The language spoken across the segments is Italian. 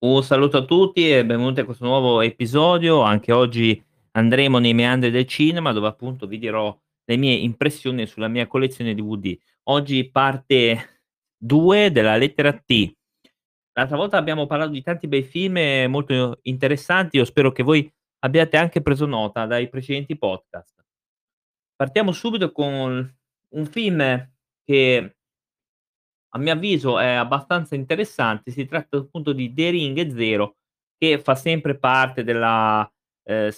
Un saluto a tutti e benvenuti a questo nuovo episodio. Anche oggi andremo nei meandri del cinema, dove appunto vi dirò le mie impressioni sulla mia collezione DVD. Oggi parte 2 della lettera T. L'altra volta abbiamo parlato di tanti bei film molto interessanti, io spero che voi abbiate anche preso nota dai precedenti podcast. Partiamo subito con un film che a mio avviso è abbastanza interessante, si tratta appunto di The Ring Zero, che fa sempre parte della, ehm,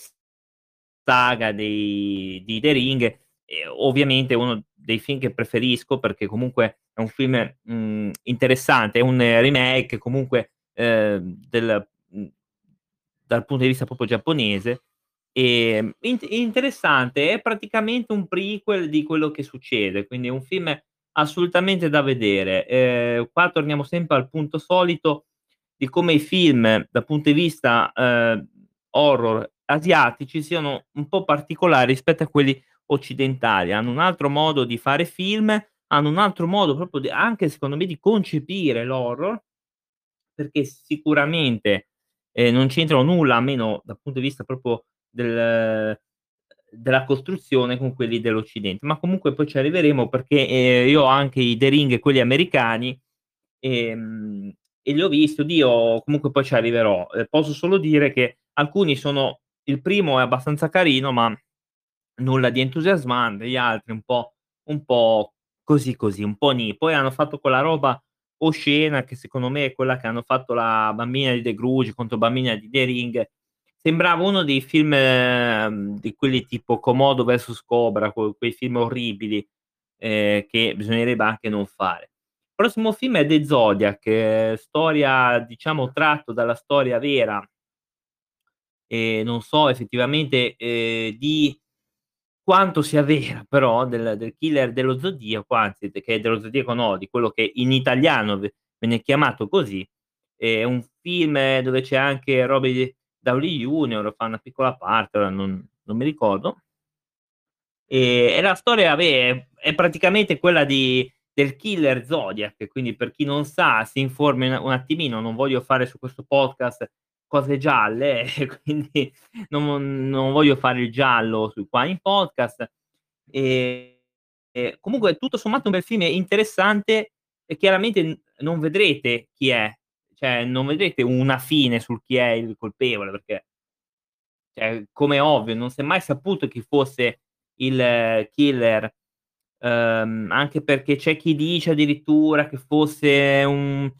saga dei di The Ring. E ovviamente uno dei film che preferisco perché comunque è un film, mhmm, interessante, è un remake comunque, ehm, del mhmm, dal punto di vista proprio giapponese, ehm, int interessante, è praticamente un prequel di quello che succede, quindi è un film assolutamente da vedere. Ehm, qua torniamo sempre al punto solito di come i film dal punto di vista, ehm, horror asiatici siano un po' particolari rispetto a quelli occidentali. Hanno un altro modo di fare film, hanno un altro modo proprio di anche secondo me di concepire l'horror, perché sicuramente, ehm, non c'entrano nulla, almeno dal punto di vista proprio del della costruzione con quelli dell'Occidente. Ma comunque poi ci arriveremo perché, ehm, io ho anche i The Ring, quelli americani, ehm, e li ho visti, oddio, comunque poi ci arriverò. Ehm, posso solo dire che alcuni sono il primo è abbastanza carino, ma nulla di entusiasmante, gli altri un po' un po' così, così, un po' nì. Poi hanno fatto quella roba oscena che secondo me è quella che hanno fatto la bambina di The Grudge contro bambina di The Ring. Sembrava uno dei film, mhmm, di quelli tipo Komodo vs Cobra, que quei film orribili, ehm, che bisognerebbe anche non fare. Il prossimo film è The Zodiac, ehm, storia diciamo tratto dalla storia vera non so effettivamente, ehm, di quanto sia vera però del del killer dello zodiaco, anzi che dello zodiaco no, di quello che in italiano viene chiamato così. È un film dove c'è anche Robert Downey Junior, fa una piccola parte, non non mi ricordo. Ehm, e la storia vabbè, è praticamente quella di del killer Zodiac, quindi per chi non sa si informi un un attimino, non voglio fare su questo podcast cose gialle e quindi non non voglio fare il giallo su qua in podcast. Ehm, e comunque tutto sommato un bel film interessante e chiaramente non vedrete chi è, cioè non vedrete una fine sul chi è il colpevole, perché cioè come ovvio, non si è mai saputo chi fosse il killer, uhm, anche perché c'è chi dice addirittura che fosse un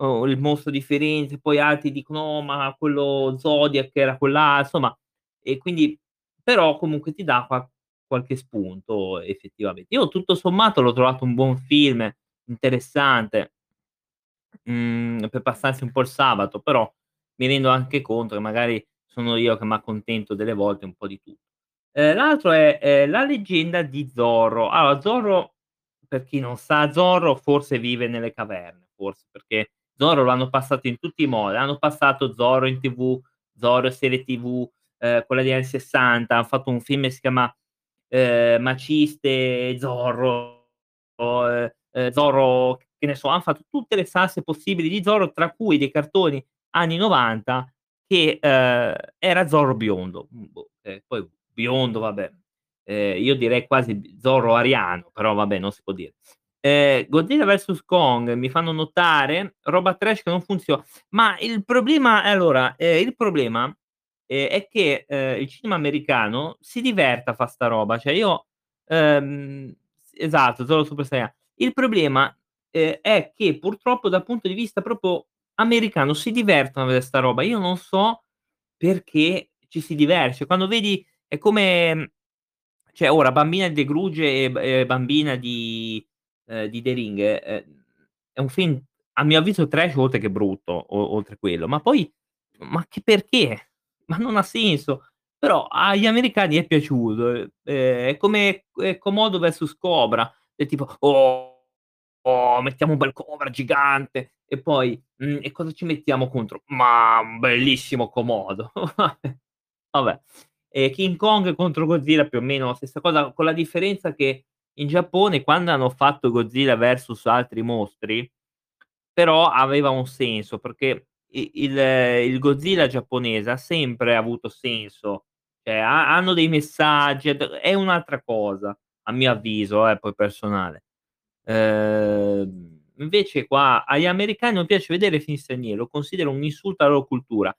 o il mostro di Firenze, poi altri dicono: "Oh, ma quello Zodiac era quell'al" insomma, e quindi però comunque ti dà qua qualche spunto effettivamente. Io tutto sommato l'ho trovato un buon film, interessante, mhmm, per passarsi un po' il sabato, però mi rendo anche conto che magari sono io che m'accontento delle volte un po' di tutto. Ehm, l'altro è, ehm, La leggenda di Zorro. Allora Zorro, per chi non sa, Zorro forse vive nelle caverne, forse, perché Zorro lo hanno passato in tutti i modi. Hanno passato Zorro in TV, Zorro serie TV, ehm, quella degli anni '60, han fatto un film che si chiama, ehm, Maciste Zorro, ehm, Zorro che ne so, han fatto tutte le salse possibili di Zorro, tra cui dei cartoni anni '90 che, ehm, era Zorro biondo. Mhmm, boh, ehm, poi biondo vabbè, ehm, io direi quasi b Zorro ariano, però vabbè non si può dire. Ehm, Godzilla vs Kong mi fanno notare, roba trash che non funziona. Ma il problema allora, ehm, il problema, è che, il cinema americano si diverte a fa' 'sta roba. Cioè io ehm, esatto, Zorro Super Saiyan. Il problema, ehm, è che purtroppo dal punto di vista proprio americano si divertono a vedere 'sta roba. Io non so perché ci si diverte. Quando vedi è come cioè ora Bambina di The Grudge e Bambina di ehm, di The Ring, ehm, è un film a mio avviso trash oltre che brutto, o oltre quello, ma poi ma che perché? Ma non ha senso. Però agli americani è piaciuto, ehm, è come, Komodo vs Cobra, del tipo: "Oh, oh, mettiamo un bel cobra gigante e poi, mhmm, e cosa ci mettiamo contro? Ma un bellissimo Komodo." Vabbè. E King Kong contro Godzilla più o meno la stessa cosa, con la differenza che in Giappone quando hanno fatto Godzilla versus altri mostri, però aveva un senso, perché il il Godzilla giapponese ha sempre avuto senso, cioè ha hanno dei messaggi, è un'altra cosa, a mio avviso eh, poi personale. Ehm, invece qua agli americani non piace vedere film stranieri, lo considero un insulto alla loro cultura.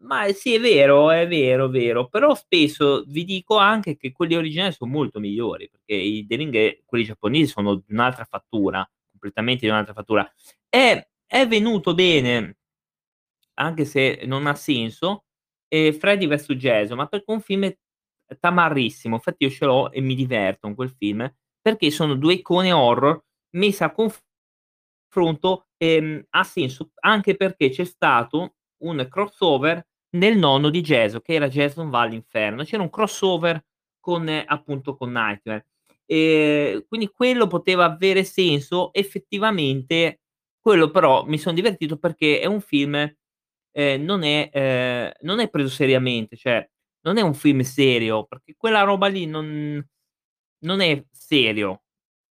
Ma sì, è vero, è vero, vero, però spesso vi dico anche che quelli originali son molto migliori, perché i delinghe quelli giapponesi sono di un'altra fattura, completamente di un'altra fattura. È è venuto bene, anche se non ha senso, ehm, Freddy vs Jason, ma perché è un film è tamarrissimo. Infatti io ce l'ho e mi diverto con quel film, perché sono 2 icone horror messe a confronto, ehm, ha senso anche perché c'è stato un crossover nel nonno di Jason, che era Jason va all'inferno. C'era un crossover con appunto con Nightmare. Ehm, quindi quello poteva avere senso, effettivamente quello però mi son divertito perché è un film ehm, non è ehm, non è preso seriamente, cioè non è un film serio, perché quella roba lì non non è serio.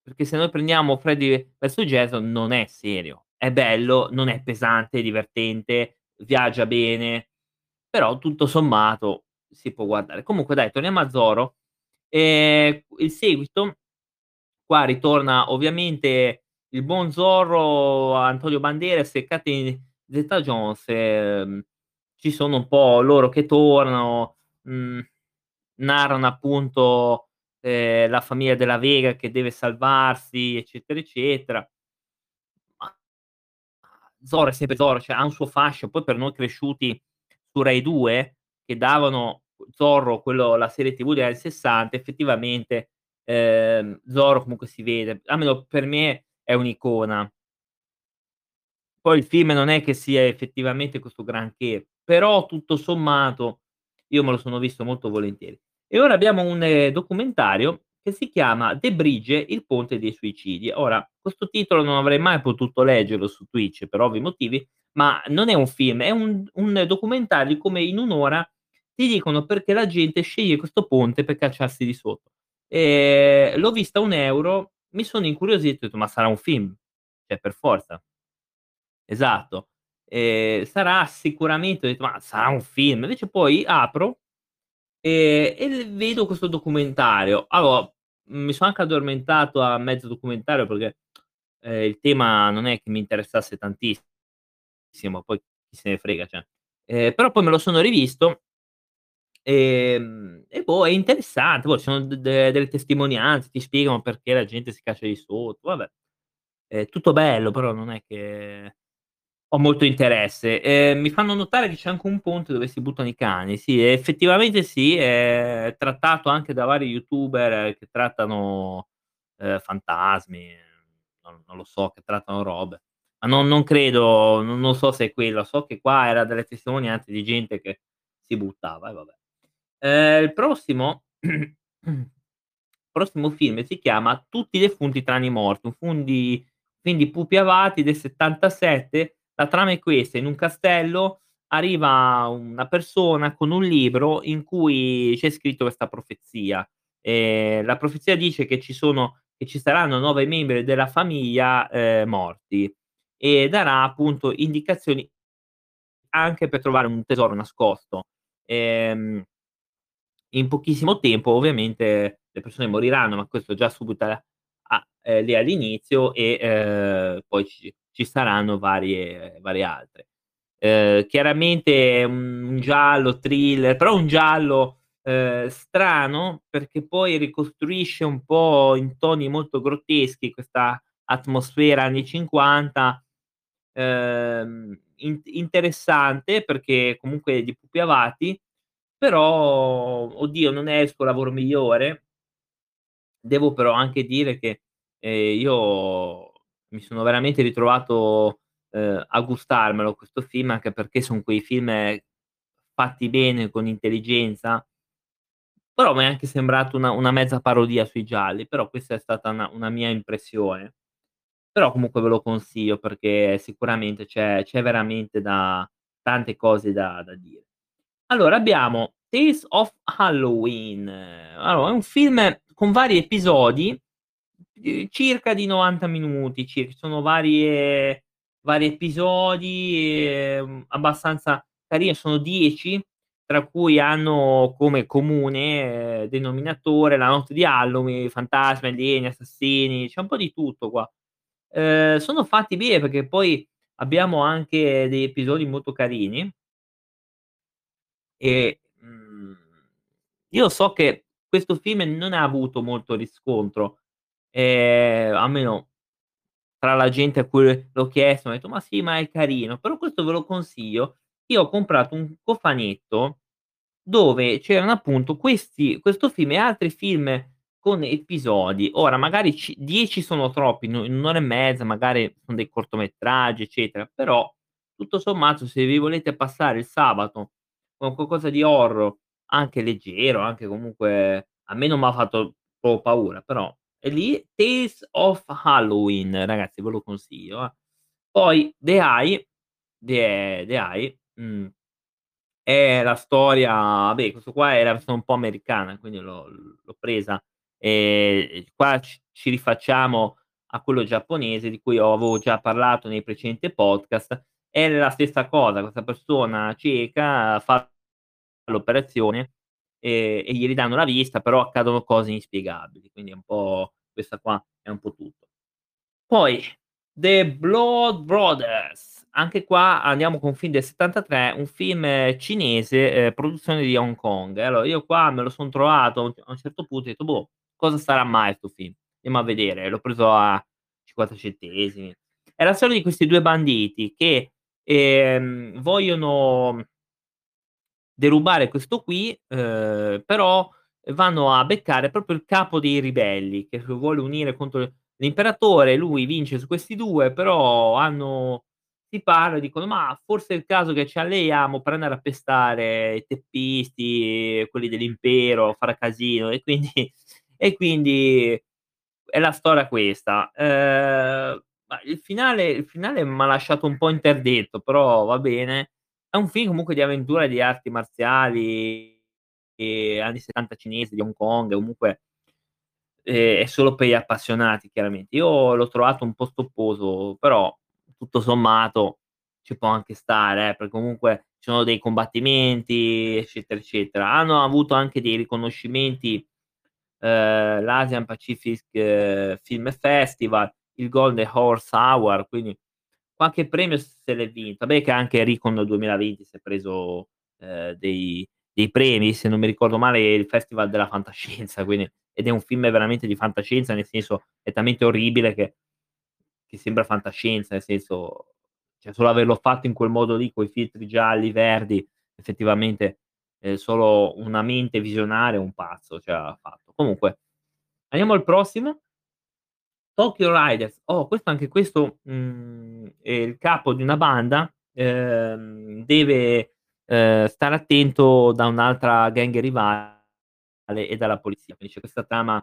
Perché se noi prendiamo Freddy vs Jason non è serio. È bello, non è pesante, è divertente, viaggia bene, però tutto sommato si può guardare. Comunque dai, torniamo a Zorro. Ehm, il seguito, qua ritorna ovviamente il buon Zorro, Antonio Banderas e Kathy Zeta-Jones, ehm, ci sono un po' loro che tornano, mhmm, narrano appunto, ehm, la famiglia della Vega che deve salvarsi, eccetera, eccetera. Ma Zorro è sempre Zorro, cioè ha un suo fascino. Poi per noi cresciuti su Rai 2 che davano Zorro, quello la serie TV degli anni '60, effettivamente, ehm, Zorro comunque si vede, almeno per me è un'icona. Poi il film non è che sia effettivamente questo granché, però tutto sommato io me lo sono visto molto volentieri. E ora abbiamo un, ehm, documentario che si chiama The Bridge, il ponte dei suicidi. Ora, questo titolo non avrei mai potuto leggerlo su Twitch per ovvi motivi, ma non è un film, è un un documentario come in 1 ora ti dicono perché la gente sceglie questo ponte per cacciarsi di sotto. Ehm, l'ho vista a 1 €, mi sono incuriosito, ho detto: "Ma sarà un film, cioè per forza". Esatto. Ehm, sarà sicuramente detto: "Ma sarà un film". Invece poi apro, e l vedo questo documentario. Allora, mi sono anche addormentato a mezzo documentario perché, ehm, il tema non è che mi interessasse tantissimo, poi chi se ne frega, cioè. Ehm, però poi me lo sono rivisto ehm, e boh, è interessante. Poi ci sono d de delle testimonianze, ti spiegano perché la gente si caccia di sotto, vabbè. È tutto bello, però non è che ho molto interesse. Ehm, mi fanno notare che c'è anche un ponte dove si buttano i cani. Sì, effettivamente sì, è trattato anche da vari youtuber che trattano, ehm, fantasmi, non non lo so, che trattano robe. Ma non non credo, non non so se è quello, so che qua era delle testimonianze di gente che si buttava e vabbè. Ehm, il prossimo prossimo film si chiama Tutti i defunti tranne i morti, un fum di film di Pupi Avati del '77. La trama è questa: in un castello arriva una persona con un libro in cui c'è scritto questa profezia. Ehm, la profezia dice che ci sono che ci saranno 9 membri della famiglia, ehm, morti e darà appunto indicazioni anche per trovare un tesoro nascosto. Ehm in pochissimo tempo ovviamente le persone moriranno, ma questo già subito a a ehm, lì all'inizio e, ehm, poi ci ci saranno varie varie altre. Ehm, chiaramente un giallo thriller, però un giallo, ehm, strano perché poi ricostruisce un po' in toni molto grotteschi questa atmosfera anni '50, ehm, int interessante perché comunque di Pupi Avati, però oddio, non è il suo lavoro migliore. Devo però anche dire che, ehm, io mi sono veramente ritrovato, ehm, a gustarmelo questo film, anche perché son quei film fatti bene, con intelligenza. Però m'è anche sembrato una una mezza parodia sui gialli, però questa è stata una una mia impressione. Però comunque ve lo consiglio perché sicuramente c'è c'è veramente da tante cose da da dire. Allora abbiamo Tales of Halloween. Allora è un film con vari episodi, di circa di 90 minuti, ci sono varie vari episodi, ehm, abbastanza carini, sono 10, tra cui hanno come comune denominatore la notte di Halloween, fantasmi, alieni, assassini, c'è un po' di tutto qua. Ehm, sono fatti bene perché poi abbiamo anche degli episodi molto carini. E, mhmm, io so che questo film non ha avuto molto riscontro, ehm, almeno tra la gente a cui l'ho chiesto m'ha detto: "Ma sì, ma è carino." Però questo ve lo consiglio. Io ho comprato un cofanetto dove c'erano appunto questi questo film e altri film con episodi. Ora magari ci 10 sono troppi, in u in 1 ora e mezza magari son dei cortometraggi, eccetera, però tutto sommato se vi volete passare il sabato con qualcosa di horror, anche leggero, anche comunque a me non m'ha fatto proprio paura, però lì. Tales of Halloween ragazzi, ve lo consiglio, eh. Poi The Eye The The Eye, mhmm, è la storia vabbè questo qua versione un po' americana, quindi l'ho l'ho presa, ehm, qua c ci rifacciamo a quello giapponese di cui avevo già parlato nei precedenti podcast. È la stessa cosa, questa persona cieca fa l'operazione, ehm, e gli ridanno la vista, però accadono cose inspiegabili, quindi è un po' questa qua è un po' tutto. Poi The Blood Brothers, anche qua andiamo con un film del '73, un film cinese, ehm, produzione di Hong Kong. Allora io qua me lo son trovato a un certo punto ho detto: "Boh, cosa sarà mai 'sto film?" Andiamo a vedere, l'ho preso a 50 centesimi. È la storia di questi 2 banditi che, ehm, vogliono derubare questo qui, uhm, però vanno a beccare proprio il capo dei ribelli che vuole unire contro l'imperatore, lui vince su questi 2, però hanno si parla e dicono: "Mah, forse è il caso che ci alleiamo per andare a pestare i teppisti, quelli dell'impero, fare casino." E quindi e quindi è la storia questa. Ma il finale il finale m'ha lasciato un po' interdetto, però va bene. È un film comunque di avventura di arti marziali, anni '70 cinesi di Hong Kong, comunque ehm, è solo per gli appassionati chiaramente. Io l'ho trovato un po' stopposo, però tutto sommato ci può anche stare eh, perché comunque ci sono dei combattimenti, eccetera, eccetera. Hanno avuto anche dei riconoscimenti, ehm, l'Asian Pacific Film Festival, il Golden Horse Award, quindi qualche premio se l'è vinto. Vabbè che anche Recon 2020 si è preso, ehm, dei dei premi, se non mi ricordo male il Festival della fantascienza, quindi ed è un film veramente di fantascienza, nel senso è talmente orribile che che sembra fantascienza, nel senso cioè solo averlo fatto in quel modo lì, coi filtri gialli, verdi, effettivamente, ehm, solo una mente visionaria, un pazzo ce l'ha fatto. Comunque andiamo al prossimo. Tokyo Riders. Oh, questo anche questo, mhmm, è il capo di una banda, ehm, deve, ehm, stare attento da un'altra gang rivale e dalla polizia. Quindi c'è questa trama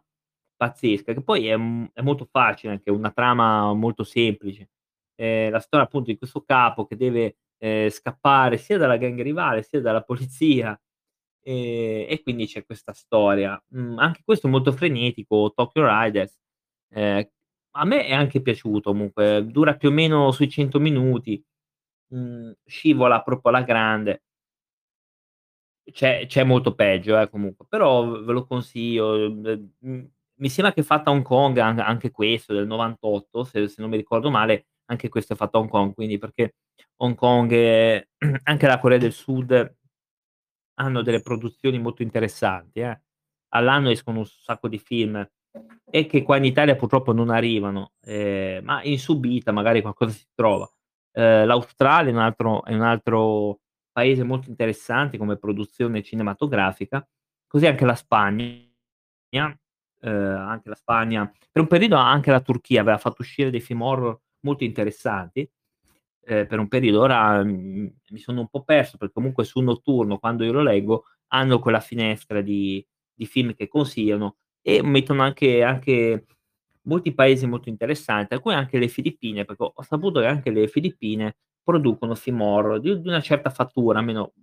pazzesca, che poi è, è molto facile, anche una trama molto semplice. È la storia appunto di questo capo che deve, ehm, scappare sia dalla gang rivale, sia dalla polizia, ehm, e quindi c'è questa storia. Mhmm, anche questo molto frenetico, Tokyo Riders. Ehm, a me è anche piaciuto comunque, dura più o meno sui 100 minuti, mhmm, scivola proprio alla grande. C'è c'è molto peggio eh, comunque, però ve lo consiglio. Mhmm, mhmm, mi sembra che è fatto a Hong Kong an anche questo, del '98 se se non mi ricordo male, anche questo è fatto a Hong Kong, quindi perché Hong Kong e anche la Corea del Sud hanno delle produzioni molto interessanti eh. All'anno escono un sacco di film e che qua in Italia purtroppo non arrivano, ehm, ma in subita magari qualcosa si trova. Ehm, l'Australia è un altro è un altro paese molto interessante come produzione cinematografica, così anche la Spagna, ehm, anche la Spagna per un periodo anche la Turchia aveva fatto uscire dei film horror molto interessanti, ehm, per un periodo. Ora, mhmm, mi sono un po' perso perché comunque su Notturno, quando io lo leggo, hanno quella finestra di di film che consigliano e mettono anche anche molti paesi molto interessanti, alcuni anche le Filippine, perché ho saputo che anche le Filippine producono film di di una certa fattura, almeno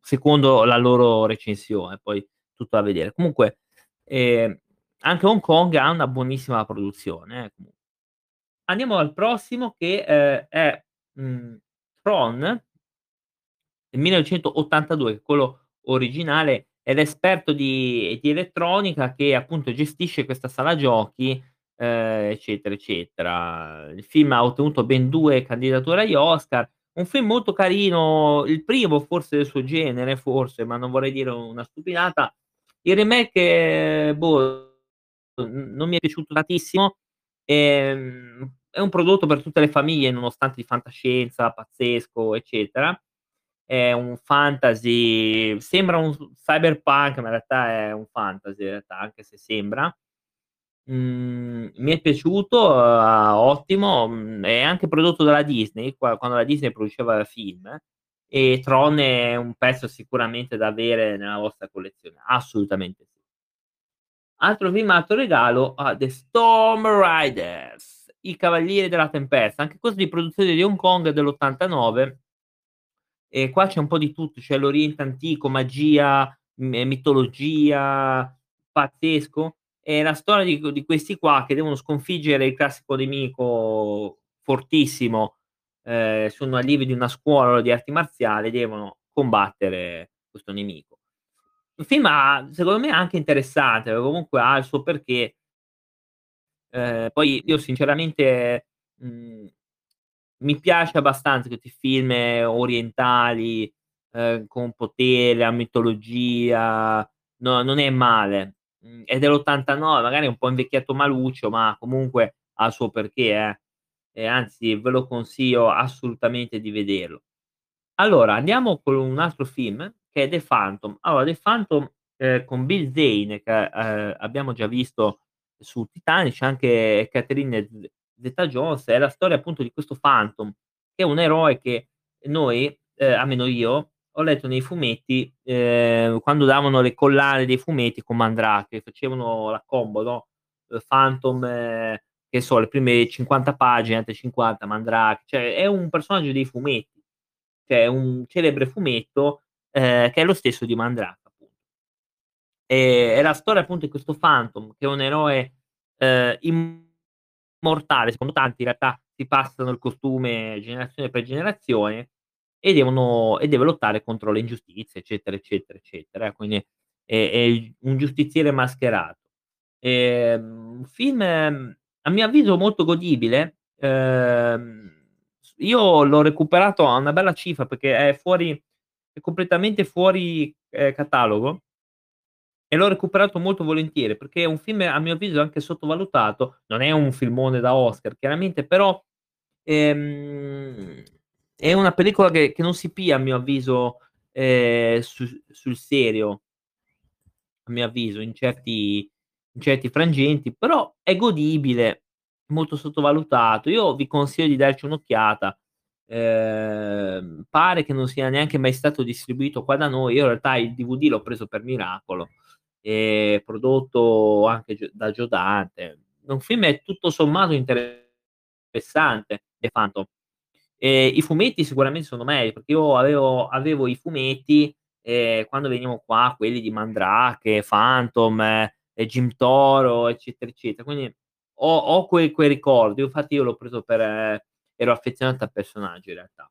secondo la loro recensione, poi tutto da vedere. Comunque, ehm, anche Hong Kong ha una buonissima produzione eh, andiamo al prossimo che, ehm, è, mhmm, Tron 1982, quello originale, è l'esperto di di elettronica che appunto gestisce questa sala giochi, ehm, eccetera, eccetera. Il film ha ottenuto ben 2 candidature agli Oscar. Un film molto carino, il primo forse del suo genere, forse, ma non vorrei dire una stupidata. Il remake, boh, n non mi è piaciuto tantissimo. Ehm, è un prodotto per tutte le famiglie, nonostante di fantascienza, pazzesco, eccetera. È un fantasy, sembra un cyberpunk, ma in realtà è un fantasy realtà, anche se sembra. Mhmm, mi è piaciuto, uhm, ottimo, mhmm, è anche prodotto dalla Disney, qua quando la Disney produceva film, e Tron è un pezzo sicuramente da avere nella vostra collezione, assolutamente sì. Altro film, altro regalo, ah, The Storm Riders, I Cavalieri della Tempesta, anche questo di produzione di Hong Kong dell'89. E qua c'è un po' di tutto, c'è l'Oriente antico, magia, m mitologia, pazzesco. È la storia di di questi qua che devono sconfiggere il classico nemico fortissimo, ehm, sono allievi di una scuola di arti marziali, devono combattere questo nemico. Un film ha secondo me anche interessante, comunque ha il suo perché. Ehm, poi io sinceramente, mhmm, mi piace abbastanza questi film orientali, ehm, con potere, la mitologia, no non è male. Mhmm, è dell'89, magari è un po' invecchiato maluccio, ma comunque ha il suo perché eh, anzi ve lo consiglio assolutamente di vederlo. Allora, andiamo con un altro film che è The Phantom. Allora, The Phantom, ehm, con Bill Zane che, ehm, abbiamo già visto su Titanic, anche Catherine Z Zeta-Jones, è la storia appunto di questo Phantom, che è un eroe che noi, ehm, almeno io, ho letto nei fumetti, ehm, quando davano le collane dei fumetti con Mandrake, facevano la combo, no, uhm, Phantom, che so, le prime 50 pagine, altre 50 Mandrake, cioè è un personaggio dei fumetti, cioè un celebre fumetto, ehm, che è lo stesso di Mandrake appunto. E è la storia appunto di questo Phantom, che è un eroe, ehm, immortale, secondo tanti in realtà si passano il costume generazione per generazione, e devono e deve lottare contro le ingiustizie, eccetera, eccetera, eccetera. Quindi è è un giustiziere mascherato. Ehm, un film a mio avviso molto godibile, s io l'ho recuperato a una bella cifra perché è fuori è completamente fuori, ehm, catalogo e l'ho recuperato molto volentieri, perché è un film a mio avviso anche sottovalutato, non è un filmone da Oscar chiaramente, però, ehm, è una pellicola che che non si pia a mio avviso, ehm, su sul serio a mio avviso, in certi in certi frangenti, però è godibile, molto sottovalutato. Io vi consiglio di darci un'occhiata. Ehm, pare che non sia neanche mai stato distribuito qua da noi. Io in realtà il DVD l'ho preso per miracolo, ehm, prodotto anche gio da Joe Dante. Un film è tutto sommato interessante, The Phantom. Ehm, i fumetti sicuramente sono meglio, perché io avevo avevo i fumetti, ehm, quando venivano qua, quelli di Mandrake, Phantom, e Jim Toro, eccetera, eccetera. Quindi ho ho quei quei ricordi. Infatti io l'ho preso per ero affezionato al personaggio in realtà.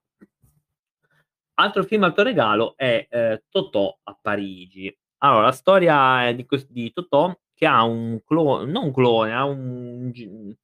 Altro film, altro regalo è, ehm, Totò a Parigi. Allora, la storia è di ques di Totò che ha un clo non un clone, ha un g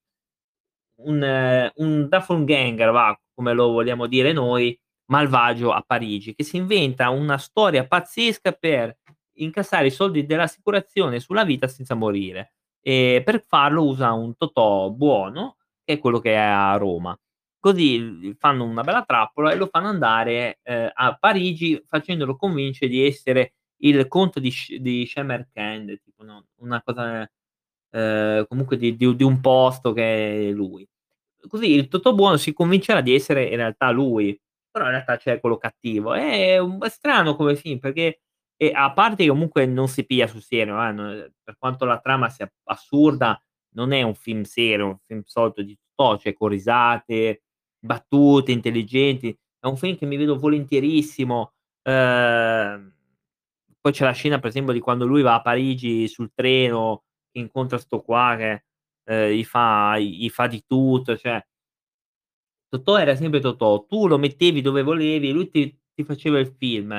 un un Doppelgänger va, come lo vogliamo dire noi, malvagio a Parigi, che si inventa una storia pazzesca per incassare i soldi dell'assicurazione sulla vita senza morire. E per farlo usa un Totò buono, che è quello che è a Roma. Così fanno una bella trappola e lo fanno andare, ehm, a Parigi facendolo convincere di essere il conte di di Samarcande, tipo no, una cosa, ehm, comunque di di di un posto che è lui. Così il Totò buono si convincerà di essere in realtà lui, però in realtà c'è quello cattivo. È un è strano come film perché e a parte che comunque non si piglia sul serio, eh, n per quanto la trama sia assurda, non è un film serio, un film solito di Totò, cioè con risate, battute intelligenti. È un film che mi vedo volentierissimo. Ehm, poi c'è la scena per esempio di quando lui va a Parigi sul treno, incontra 'sto qua che ehm, gli fa gli fa di tutto, cioè Totò era sempre Totò, tu lo mettevi dove volevi lui ti ti faceva il film.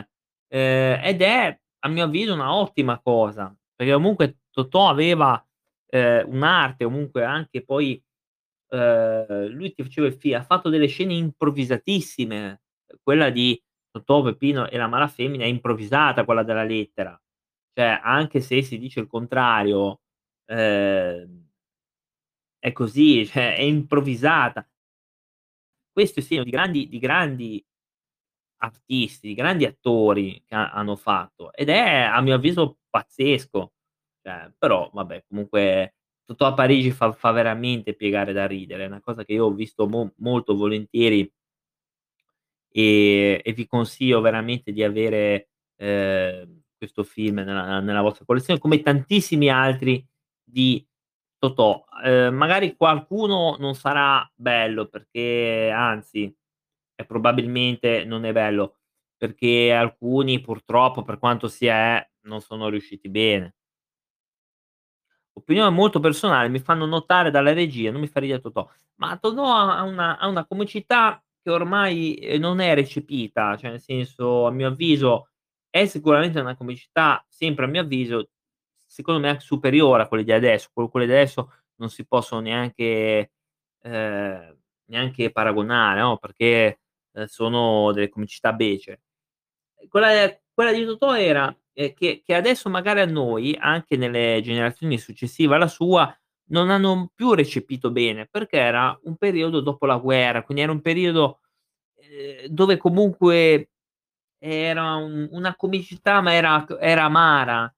Ehm, ed è, a mio avviso, una ottima cosa, perché comunque Totò aveva, ehm, un'arte, comunque anche poi, ehm, lui ti faceva il fi ha fatto delle scene improvvisatissime. Quella di Totò, Peppino e la Malafemmina è improvvisata, quella della lettera. Cioè, anche se si dice il contrario, ehm è così, cioè è improvvisata. Questo è segno di grandi di grandi artisti, di grandi attori che ha hanno fatto ed è a mio avviso pazzesco. Cioè, però vabbè comunque Totò a Parigi fa fa veramente piegare da ridere, è una cosa che io ho visto mo molto volentieri e e vi consiglio veramente di avere, ehm, questo film nella nella vostra collezione, come tantissimi altri di Totò. Ehm, magari qualcuno non sarà bello perché anzi, e probabilmente non è bello, perché alcuni purtroppo, per quanto sia è, non sono riusciti bene. Opinione molto personale, mi fanno notare dalla regia, non mi fa ridere Totò. Ma Totò ha una ha una comicità che ormai, ehm, non è recepita, cioè nel senso, a mio avviso, è sicuramente una comicità, sempre a mio avviso, secondo me superiore a quelle di adesso. Que quelle di adesso non si possono neanche ehm, neanche paragonare, no, perché, ehm, sono delle comicità becere. Quella quella di Totò era ehm, che che adesso magari a noi, anche nelle generazioni successive alla sua, non hanno più recepito bene, perché era un periodo dopo la guerra, quindi era un periodo, ehm, dove comunque era un una comicità, ma era era amara,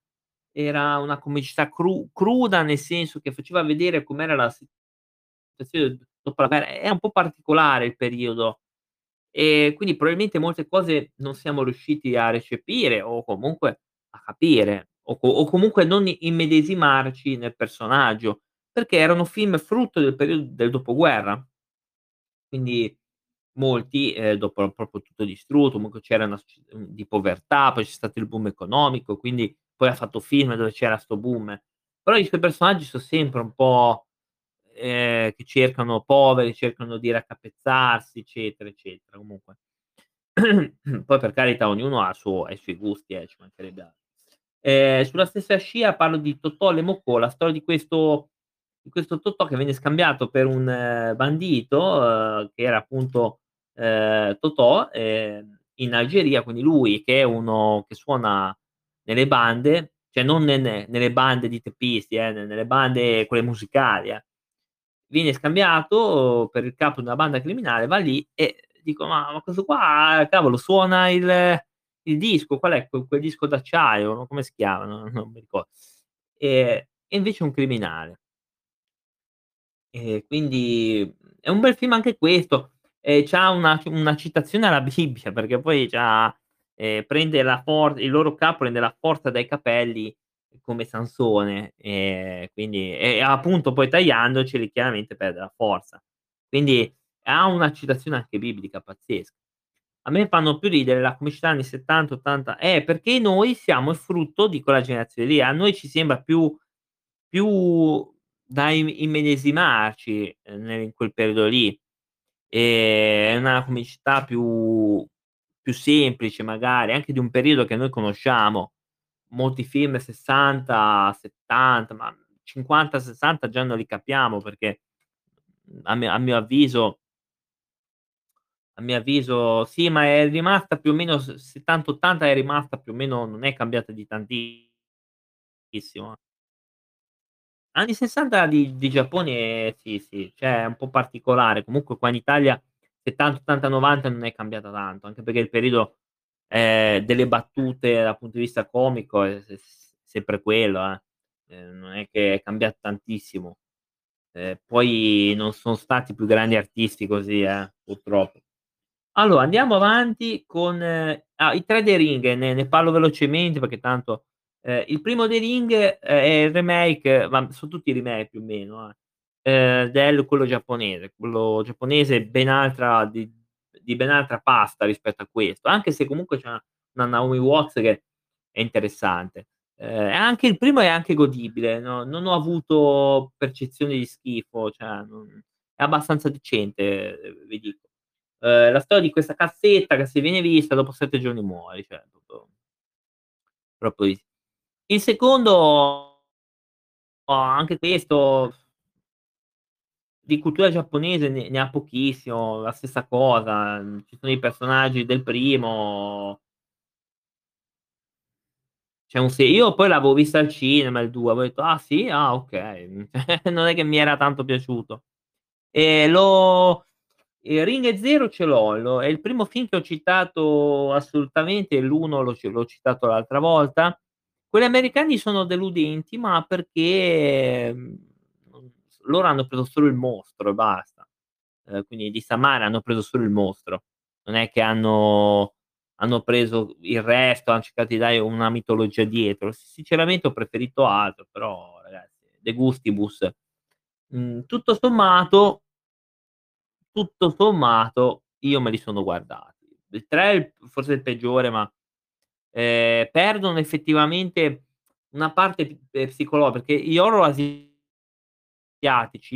era una comicità cru cruda, nel senso che faceva vedere com'era la situazione dopo la guerra. È un po' particolare il periodo. E quindi probabilmente molte cose non siamo riusciti a recepire o comunque a capire o o comunque non immedesimarci nel personaggio, perché erano film frutto del periodo del dopoguerra. Quindi molti, ehm, dopo proprio tutto distrutto, comunque c'era una di povertà, poi c'è stato il boom economico, quindi poi ha fatto film dove c'era 'sto boom. Però i suoi personaggi so sempre un po', ehm, che cercano poveri, cercano di raccapezzarsi, eccetera, eccetera. Comunque poi per carità ognuno ha suo ha i suoi gusti, eh, ci mancherebbe. Ehm, sulla stessa scia parlo di Totò le Mocco, la storia di questo questo Totò che venne scambiato per un bandito, uhm, che era appunto, ehm, Totò, ehm, in Algeria, quindi lui che è uno che suona nelle bande, cioè non ne ne nelle bande di teppisti, eh, ne nelle bande quelle musicali, eh. Viene scambiato per il capo di una banda criminale, va lì e dico: "Ma ma questo qua cavolo suona il il disco, qual è quel quel disco d'acciaio, no, come si chiama? No non mi ricor" ehm, e invece è un criminale. E quindi, è un bel film anche questo. E c'ha una una citazione alla Bibbia, perché poi c'ha ehm, prende la for il loro capo prende la forza dai capelli come Sansone, ehm, quindi e appunto poi tagliandoceli chiaramente perde la forza. Quindi ha una citazione anche biblica pazzesca. A me fanno più ridere la comicità anni '70, '80 eh, perché noi siamo il frutto di quella generazione lì. A noi ci sembra più più da im immedesimarci, ne in quel periodo lì. Ehm, è una comicità più più semplice magari, anche di un periodo che noi conosciamo. Molti film 60, 70, ma 50, 60 già non li capiamo perché, a mio a mio avviso a mio avviso sì, ma è rimasta più o meno s 70, 80 è rimasta più o meno non è cambiata di tantissimo, eh. Anni '60 di di Giappone sì, sì, cioè è un po' particolare. Comunque qua in Italia 70, 80, 90 non è cambiata tanto, anche perché il periodo, ehm, delle battute dal punto di vista comico è s sempre quello, eh. Ehm, non è che è cambiato tantissimo. Ehm, poi non son stati più grandi artisti così, eh, purtroppo. Allora andiamo avanti con ah, i 3 The Ring, ne ne parlo velocemente perché tanto ehm, il primo The Ring, ehm, è il remake ma son tutti remake più o meno, eh, ehm, del quello giapponese. Quello giapponese è ben altra di di ben altra pasta rispetto a questo, anche se comunque c'ha una Naomi Watts che è interessante. Ehm, anche il primo è anche godibile, no non ho avuto percezione di schifo, cioè non è abbastanza decente, vi dico. Ehm, la storia di questa cazzetta che se viene vista dopo 7 giorni muori, cioè proprio proprio. Il secondo anche questo di cultura giapponese ne ne ha pochissimo, la stessa cosa, mhmm, ci sono i personaggi del primo c'è un se io poi l'avevo vista al cinema il 2, avevo detto: "Ah sì? Ah okay." Non è che mi era tanto piaciuto. E l'ho ehm, Ring e Zero ce l'ho, lo è il primo film che ho citato assolutamente, l'1 l'ho l'ho citato l'altra volta. Quelli americani sono deludenti, ma perché, s loro hanno preso solo il mostro e basta. Ehm, quindi di Samara hanno preso solo il mostro. Non è che hanno hanno preso il resto, han cercato di dare una mitologia dietro. Sinceramente ho preferito altro, però ragazzi, de gustibus. Mhmm, tutto sommato tutto sommato io me li sono guardati. Il 3 è forse il peggiore, ma, ehm, perdono effettivamente una parte p ehm, psicolo perché gli horror asiatici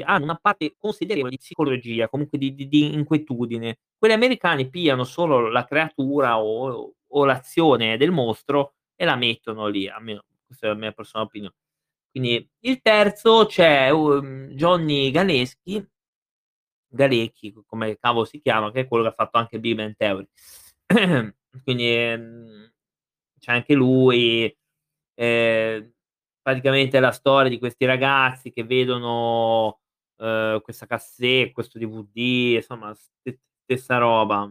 hanno una parte considerevole di psicologia, comunque di di di inquietudine. Quelli americani pigliano solo la creatura o o l'azione del mostro e la mettono lì, almeno questa è la mia personale opinio quindi il terzo c'è, uhm, Johnny Galeschi Galecchi, co come cavolo si chiama, che è quello che ha fatto anche Big Bang Theory. Quindi, ehm, c'è anche lui, ehm, praticamente è la storia di questi ragazzi che vedono, uhm, questa cassè questo DVD, insomma ste stessa roba.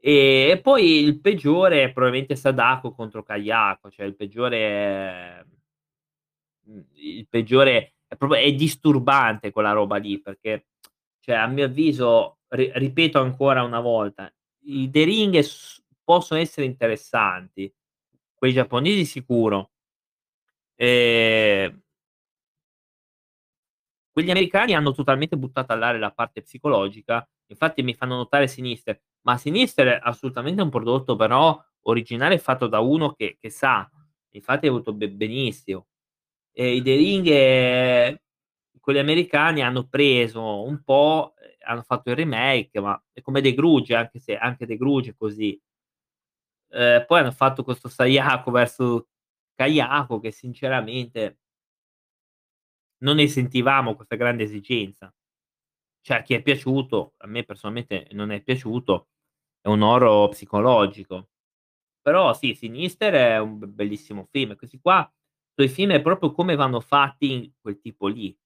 E e poi il peggiore è probabilmente Sadako contro Kayako, cioè il peggiore è mhmm, il peggiore è proprio è disturbante quella roba lì, perché cioè a mio avviso, ri ripeto ancora una volta, i The Ring s possono essere interessanti, quei giapponesi sicuro. Ehm Quelli americani hanno totalmente buttato all'aria la parte psicologica, infatti mi fanno notare Sinister, ma Sinister è assolutamente un prodotto però originale fatto da uno che che sa, infatti è be benissimo. E i The Ring, quelli americani hanno preso un po', ehm, hanno fatto il remake, ma è come The Grudge, anche se anche The Grudge così. Ehm, poi hanno fatto questo Sayako verso Kayako che sinceramente non ne sentivamo questa grande esigenza. Cioè chi è piaciuto, a me personalmente non è piaciuto, è un horror psicologico. Però sì, Sinister è un bellissimo film. Questi qua quei film è proprio come vanno fatti quel tipo lì,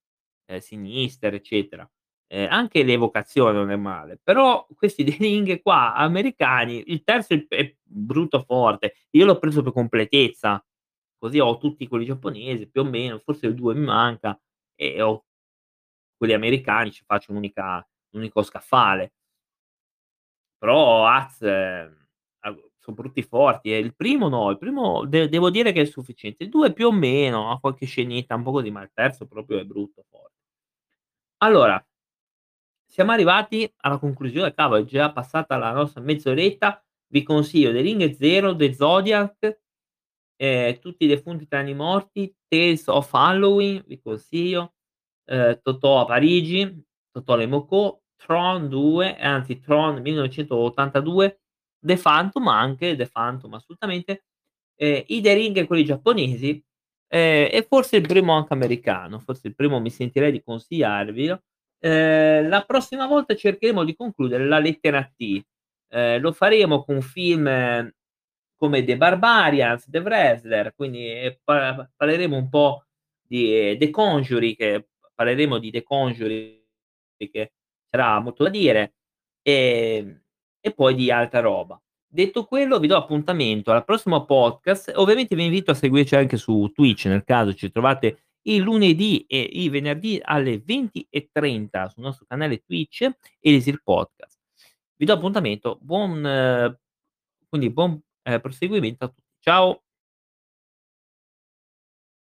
ehm, Sinister, eccetera. Ehm, anche l'evocazione non è male, però questi The Ring qua americani, il terzo è brutto forte. Io l'ho preso per completezza, così ho tutti quelli giapponesi più o meno, forse il 2 mi manca e ho quelli americani, ci faccio un unico scaffale. Però az av son brutti forti e il primo no, il primo de devo dire che è sufficiente. Il 2 più o meno, ha qualche scenetta un po' così, ma il terzo proprio è brutto for Allora siamo arrivati alla conclusione, cavolo è già passata la nostra mezz'oretta. Vi consiglio The Ring Zero, The Zodiac, ehm, Tutti i defunti tranne i morti, Tales of Halloween, vi consiglio, ehm, Totò a Parigi, Totò e Movco, Tron 2, anzi Tron 1982, The Phantom anche, The Phantom assolutamente, ehm, i The Ring quelli giapponesi, ehm, e forse il primo anche americano, forse il primo mi sentirei di consigliarvelo. Ehm, la prossima volta cercheremo di concludere la lettera T. Ehm, lo faremo con film come The Barbarians, The Wrestler, quindi, ehm, pa parleremo un po' di The Conjuring, che parleremo di The Conjuring che sarà molto da dire, ehm, e poi di altra roba. Detto quello vi do appuntamento al prossimo podcast, ovviamente vi invito a seguirci anche su Twitch, nel caso ci trovate il lunedì e i venerdì alle 20:30 sul nostro canale Twitch, Elisir Podcast. Vi do appuntamento, buon quindi buon, ehm, proseguimento a tutti. Ciao.